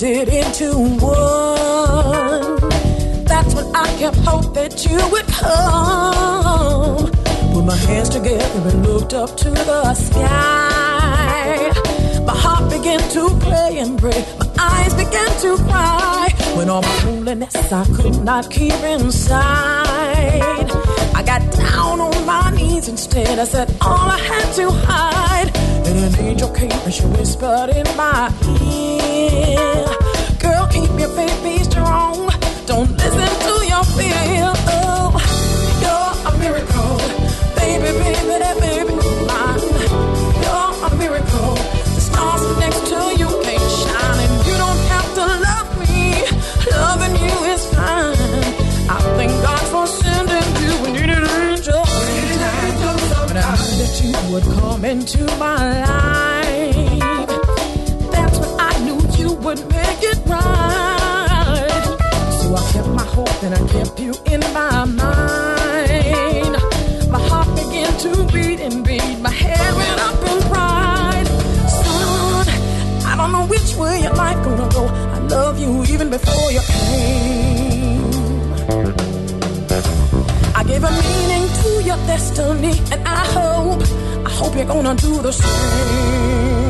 Blended into one. That's when I kept hope that you would come. Put my hands together and looked up to the sky. My heart began to pray and pray. My eyes began to cry. When all my loneliness I could not keep inside. I got down on my knees instead. I said all I had to hide. And an angel came and she whispered in my ear. Girl, keep your faith, be strong. Don't listen to your fear. Into my life. That's when I knew you would make it right. So I kept my hope and I kept you in my mind. My heart began to beat and beat. My head went up in pride. Son, I don't know which way your life gonna go. I love you even before you came. I gave a meaning to your destiny, and I hope, hope you're gonna do the same.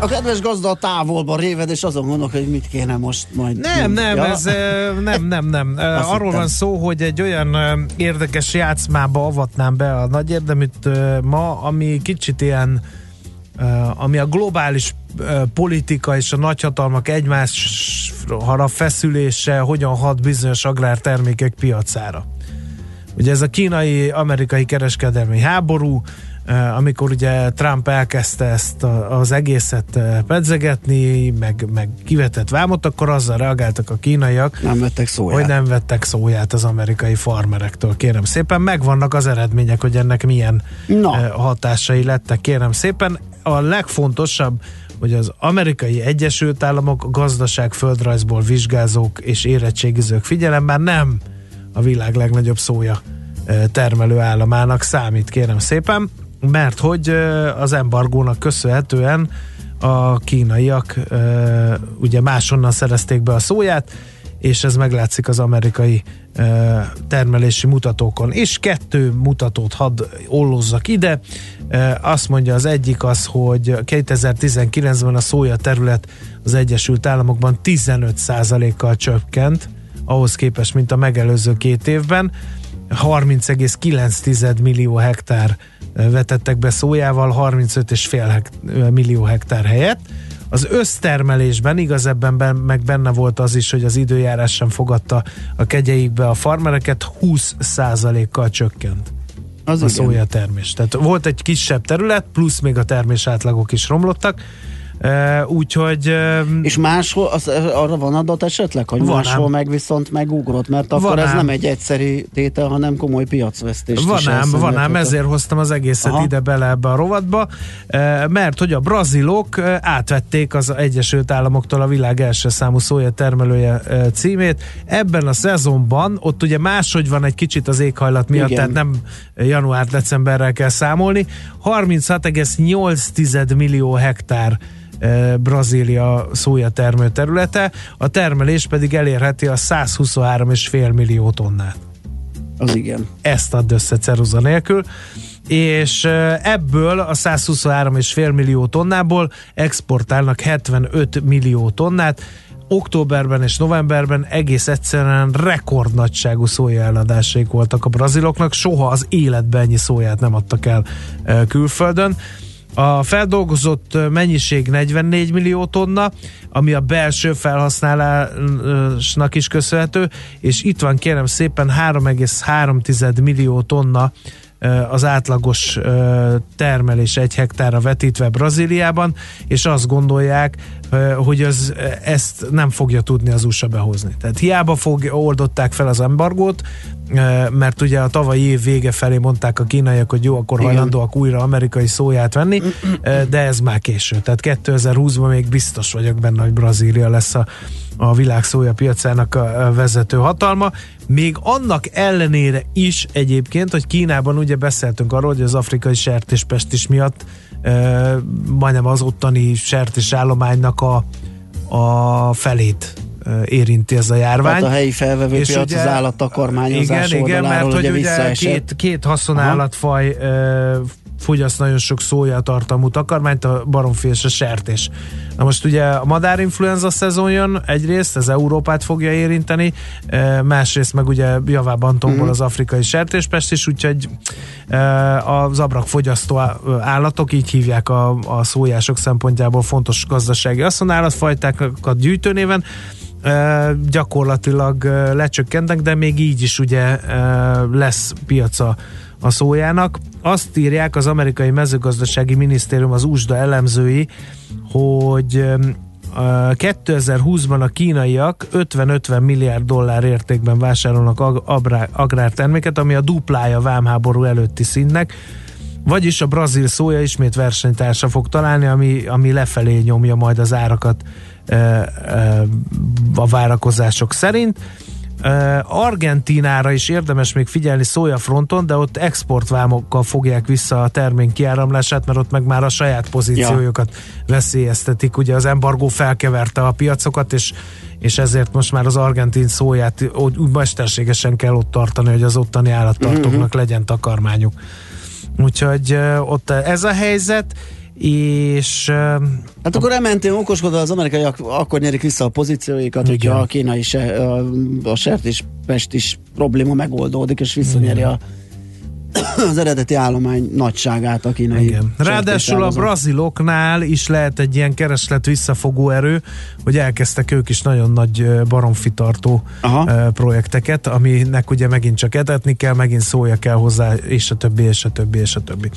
A kedves gazda a távolban réved, és azon gondolok, hogy mit kéne most majd. Nem, nem, Ja? ez nem, nem, nem. Azt Arról hittem. van szó, hogy egy olyan érdekes játszmába avatnám be a nagy érdeműt ma, ami kicsit ilyen, ami a globális politika és a nagyhatalmak egymásra feszülése hogyan hat bizonyos agrártermékek piacára. Ugye ez a kínai-amerikai kereskedelmi háború, amikor ugye Trump elkezdte ezt a- az egészet pedzegetni, meg, meg kivetett vámot, akkor azzal reagáltak a kínaiak, Nem vettek szóját. hogy nem vettek szóját az amerikai farmerektől, kérem szépen. Megvannak az eredmények, hogy ennek milyen Na. hatásai lettek, kérem szépen. A legfontosabb, hogy az amerikai Egyesült Államok gazdaság földrajzból vizsgázók és érettségizők figyelemmel nem a világ legnagyobb szója termelő államának számít, kérem szépen, mert hogy az embargónak köszönhetően a kínaiak ugye máshonnan szerezték be a szóját, és ez meglátszik az amerikai termelési mutatókon. És kettő mutatót hadd ollozzak ide. Azt mondja az egyik az, hogy 2019-ben a szója terület az Egyesült Államokban 15%-kal csökkent ahhoz képest, mint a megelőző két évben. 30,9 millió hektár vetettek be szójával 35,5 hekt- millió hektár helyett. Az össztermelésben igaz ebben meg benne volt az is, hogy az időjárás sem fogadta a kegyeikbe a farmereket, 20%-kal csökkent az a szója termés. Tehát volt egy kisebb terület, plusz még a termés átlagok is romlottak, Uh, úgyhogy... Uh, és máshol, az, arra van adat esetleg, hogy van máshol ám. meg viszont megugrott, mert akkor van ez ám. nem egy egyszeri tétel, hanem komoly piacvesztés. Van ám, van ám, ezért hoztam az egészet Aha. ide bele ebbe a rovatba, uh, mert hogy a brazilok átvették az Egyesült Államoktól a világ első számú szója termelője címét. Ebben a szezonban, ott ugye máshogy van egy kicsit az éghajlat miatt, Igen. tehát nem január-decemberrel kell számolni, 36,8 millió hektár Brazília szója termő területe, a termelés pedig elérheti a 123,5 millió tonnát. Az igen. Ezt add össze ceruza nélkül és ebből a 123,5 millió tonnából exportálnak 75 millió tonnát, októberben és novemberben egész egyszerűen rekordnagyságú szója eladásaik voltak a braziloknak, soha az életben ennyi szóját nem adtak el külföldön. A feldolgozott mennyiség 44 millió tonna, ami a belső felhasználásnak is köszönhető, és itt van kérem szépen 3,3 millió tonna az átlagos termelés egy hektára vetítve Brazíliában, és azt gondolják, hogy az, ezt nem fogja tudni az USA behozni. Tehát hiába fog, oldották fel az embargót, mert ugye a tavalyi év vége felé mondták a kínaiak, hogy jó, akkor Igen. hajlandóak újra amerikai szóját venni, de ez már késő. Tehát 2020-ban még biztos vagyok benne, hogy Brazília lesz a, a világ szója piacának a vezető hatalma. Még annak ellenére is egyébként, hogy Kínában ugye beszéltünk arról, hogy az afrikai sertéspestis miatt majdnem az ottani sertés állománynak a, a felét érinti ez a járvány. Tehát a helyi felvevő és piac ugye, az állattakarmányozás Igen, igen, mert hogy ugye két, két haszonállatfaj fogyaszt nagyon sok szója tartalmú takarmányt, a baromfi és a sertés. Na most ugye a madárinfluenza szezon jön, egyrészt ez Európát fogja érinteni, másrészt meg ugye javában tombol mm. az afrikai sertéspest is, úgyhogy az fogyasztó állatok, így hívják a, a szójások szempontjából fontos gazdasági asszonállatfajtákat gyűjtőnéven, gyakorlatilag lecsökkentek, de még így is ugye lesz piaca a szójának. Azt írják az amerikai mezőgazdasági minisztérium, az USDA elemzői, hogy 2020-ban a kínaiak 50-50 milliárd dollár értékben vásárolnak agrárterméket, ami a duplája vámháború előtti szintnek, vagyis a brazil szója ismét versenytársa fog találni, ami, ami lefelé nyomja majd az árakat a várakozások szerint. Argentinára is érdemes még figyelni szója fronton, de ott exportvámokkal fogják vissza a termény kiáramlását, mert ott meg már a saját pozíciójukat ja. veszélyeztetik. Ugye az embargó felkeverte a piacokat, és és ezért most már az argentin szóját úgy mesterségesen kell ott tartani, hogy az ottani állattartóknak uh-huh. legyen takarmányuk. Úgyhogy ott ez a helyzet és... Hát akkor elmentél okoskodva, az amerikaiak akkor nyerik vissza a pozícióikat, hogyha a kínai se, a, a pest is probléma megoldódik, és visszanyeri a az eredeti állomány nagyságát a kínai. Igen. Ráadásul a braziloknál is lehet egy ilyen kereslet visszafogó erő, hogy elkezdtek ők is nagyon nagy baromfitartó Aha. projekteket, aminek ugye megint csak etetni kell, megint szója kell hozzá, és a többi, és a többi, és a többi.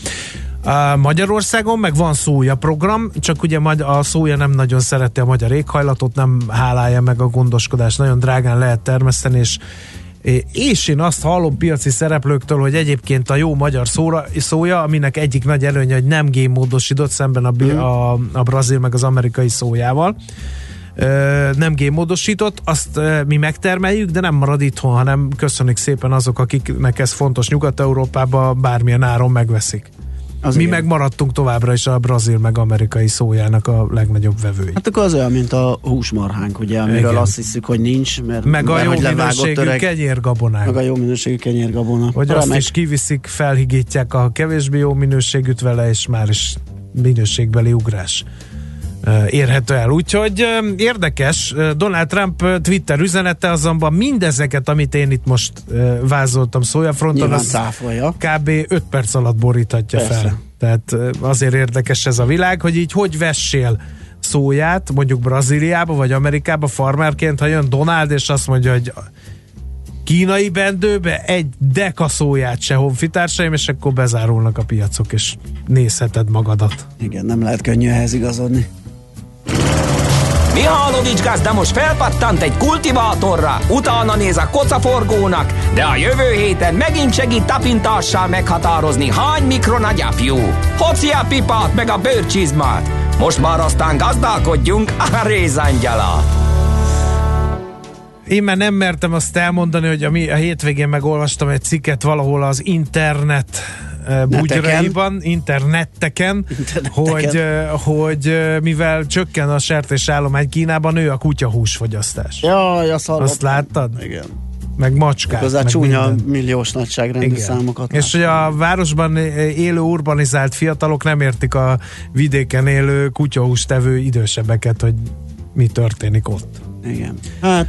Magyarországon meg van szója program, csak ugye a szója nem nagyon szereti a magyar éghajlatot, nem hálálja meg a gondoskodást, nagyon drágán lehet termeszteni, és és én azt hallom piaci szereplőktől, hogy egyébként a jó magyar szóra, szója, aminek egyik nagy előnye, hogy nem gémmódosított szemben a, mm. a, a brazil meg az amerikai szójával, nem gémmódosított, azt mi megtermeljük, de nem marad itthon, hanem köszönik szépen azok, akiknek ez fontos Nyugat-Európában bármilyen áron megveszik. Az Mi igen. megmaradtunk továbbra is a brazil meg amerikai szójának a legnagyobb vevői. Hát akkor az olyan, mint a húsmarhánk, ugye, amiről igen. azt hiszük, hogy nincs, mert meg a jó minőségű öreg, kenyérgabonák. Meg a jó minőségű kenyérgabona. Hogy azt meg... is kiviszik, felhigítják a kevésbé jó minőségűt vele, és már is minőségbeli ugrás érhető el. Úgyhogy érdekes, Donald Trump Twitter üzenete azonban mindezeket, amit én itt most vázoltam szójafronton, az cáfolja. kb. 5 perc alatt borítatja Persze. fel. Tehát azért érdekes ez a világ, hogy így hogy vessél szóját, mondjuk Brazíliába vagy Amerikába farmerként, ha jön Donald, és azt mondja, hogy kínai bendőbe egy deka szóját se honfitársaim, és akkor bezárulnak a piacok, és nézheted magadat. Igen, nem lehet könnyű ehhez igazodni. Mihálovics gazda most felpattant egy kultivátorra, utána néz a kocaforgónak, de a jövő héten megint segít tapintással meghatározni, hány mikron a gyapjú. Hoci a pipát meg a bőrcsizmát. Most már aztán gazdálkodjunk a rézangyala. Én már nem mertem azt elmondani, hogy a, mi, a hétvégén megolvastam egy cikket valahol az internet eh, bugyraiban, internetteken, hogy, hogy mivel csökken a sertés állomány Kínában, nő a kutyahús fogyasztás. Jaj, azt hallottam. Azt láttad? Igen. Meg macskák. Meg csúnya minden. milliós nagyságrendű Igen. számokat. És hogy a városban élő urbanizált fiatalok nem értik a vidéken élő kutyahús tevő idősebbeket, hogy mi történik ott. Igen. Hát,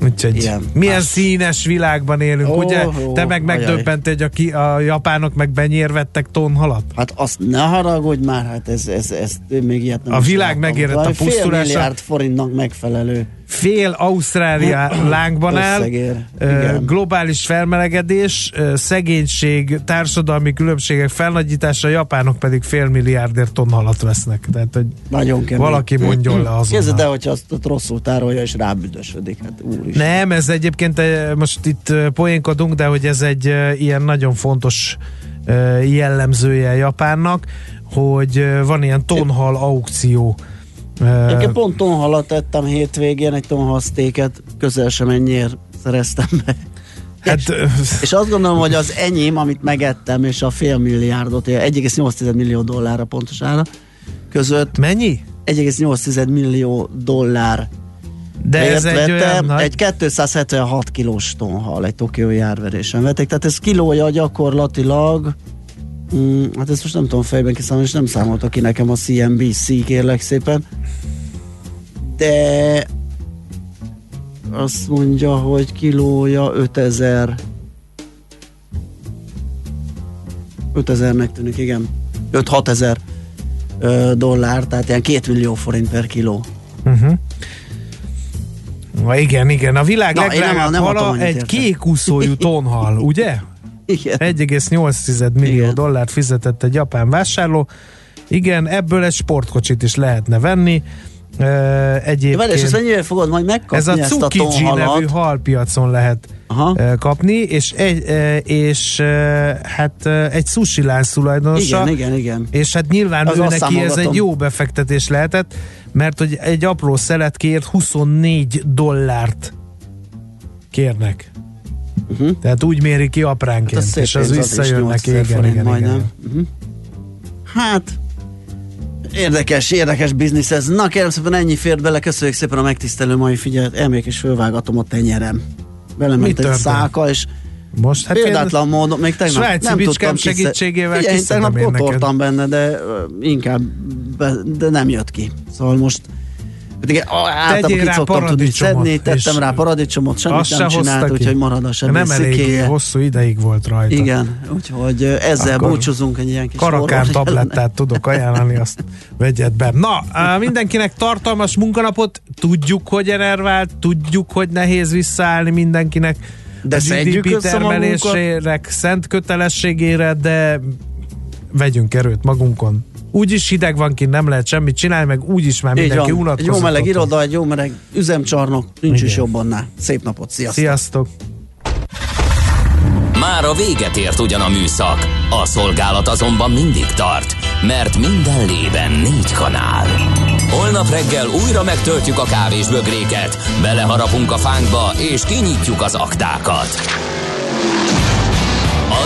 Úgyhogy Igen, milyen más. színes világban élünk, Ó, ugye? Te meg megdöbbent, hogy a, ki, a japánok meg benyérvettek tonhalat? hát azt ne haragudj már, hát ez, ez, ez még ilyet nem A világ megérett a Valami Fél milliárd forintnak megfelelő. Fél Ausztrália lángban áll, Igen. globális felmelegedés, szegénység, társadalmi különbségek felnagyítása, a japánok pedig fél milliárdért tonhalat vesznek. Tehát, hogy Nagyon kemény. valaki mondjon le azonnal. Képzeld el, hogyha azt ott rosszul tárolja és rábüdösödik. Hát úr is. Nem, ez egyébként most itt poénkodunk, de hogy ez egy ilyen nagyon fontos jellemzője Japánnak, hogy van ilyen tonhal aukció. Egyébként pont tonhalat tettem hétvégén, egy tonhalsztéket közel sem ennyiért szereztem be. Hát, eh, És azt gondolom, hogy az enyém, amit megettem, és a fél milliárdot, 1,8 millió dollárra pontos ára között, mennyi? 1,8 millió dollár De ez Ért egy olyan vettem, nagy... egy 276 kilós tonhal, egy tokiói árverésen vették, tehát ez kilója gyakorlatilag mm, hát ezt most nem tudom fejben kiszámolni, és nem számolta ki nekem a CNBC, kérlek szépen, de azt mondja, hogy kilója 5000 5000-nek tűnik, igen. 5-6 ezer dollár, tehát ilyen 2 millió forint per kiló. Uh-huh. Na igen, igen. A világ Na, legdrágább hala egy érte. kék úszójú tonhal, ugye? Igen. 1,8 millió Igen. dollárt fizetett egy japán vásárló. Igen, ebből egy sportkocsit is lehetne venni. Uh, egyébként Várj, és ezt mennyire fogod majd megkapni ez a ezt a Tsukiji nevű halpiacon lehet Aha. kapni, és, egy, és hát egy sushi lánc tulajdonosa, Igen, igen, igen. és hát nyilván Az ő neki ez egy jó befektetés lehetett, mert hogy egy apró szeletkéért 24 dollárt kérnek. Uh-huh. Tehát úgy méri ki apránként, Hát és az az visszajön 8 neki. Igen, igen, majdnem. igen. Uh-huh. Hát, érdekes, érdekes biznisz ez. Na kérem szépen ennyi fért bele, köszönjük szépen a megtisztelő mai figyelmet. Elmék és fölvágatom a tenyerem. Belement egy száka, és Most hát példátlan módon, még tegnap Svájci nem tudtam segítségével Figyelj, én tegnap én neked. benne, de inkább be, de nem jött ki. Szóval most Tegyél ki szoktam tudni paradicsomot, szedni, tettem rá paradicsomot, semmit nem csinált, úgyhogy marad a Nem elég hosszú ideig volt rajta. Igen, úgyhogy ezzel Akkor búcsúzunk egy ilyen kis Karakán tablettát tudok ajánlani, azt vegyed be. Na, mindenkinek tartalmas munkanapot, tudjuk, hogy enervált, tudjuk, hogy nehéz visszaállni mindenkinek De a GDP termelésére, szent kötelességére, de vegyünk erőt magunkon. Úgyis hideg van kint, nem lehet semmit csinálni, meg úgyis már Így mindenki unatkozott. jó meleg iroda, egy jó meleg üzemcsarnok, nincs Igen. is jobb annál. Szép napot, sziasztok! Sziasztok! Már a véget ért ugyan a műszak, a szolgálat azonban mindig tart, mert minden lében négy kanál. Holnap reggel újra megtöltjük a kávés bögréket, beleharapunk a fánkba és kinyitjuk az aktákat.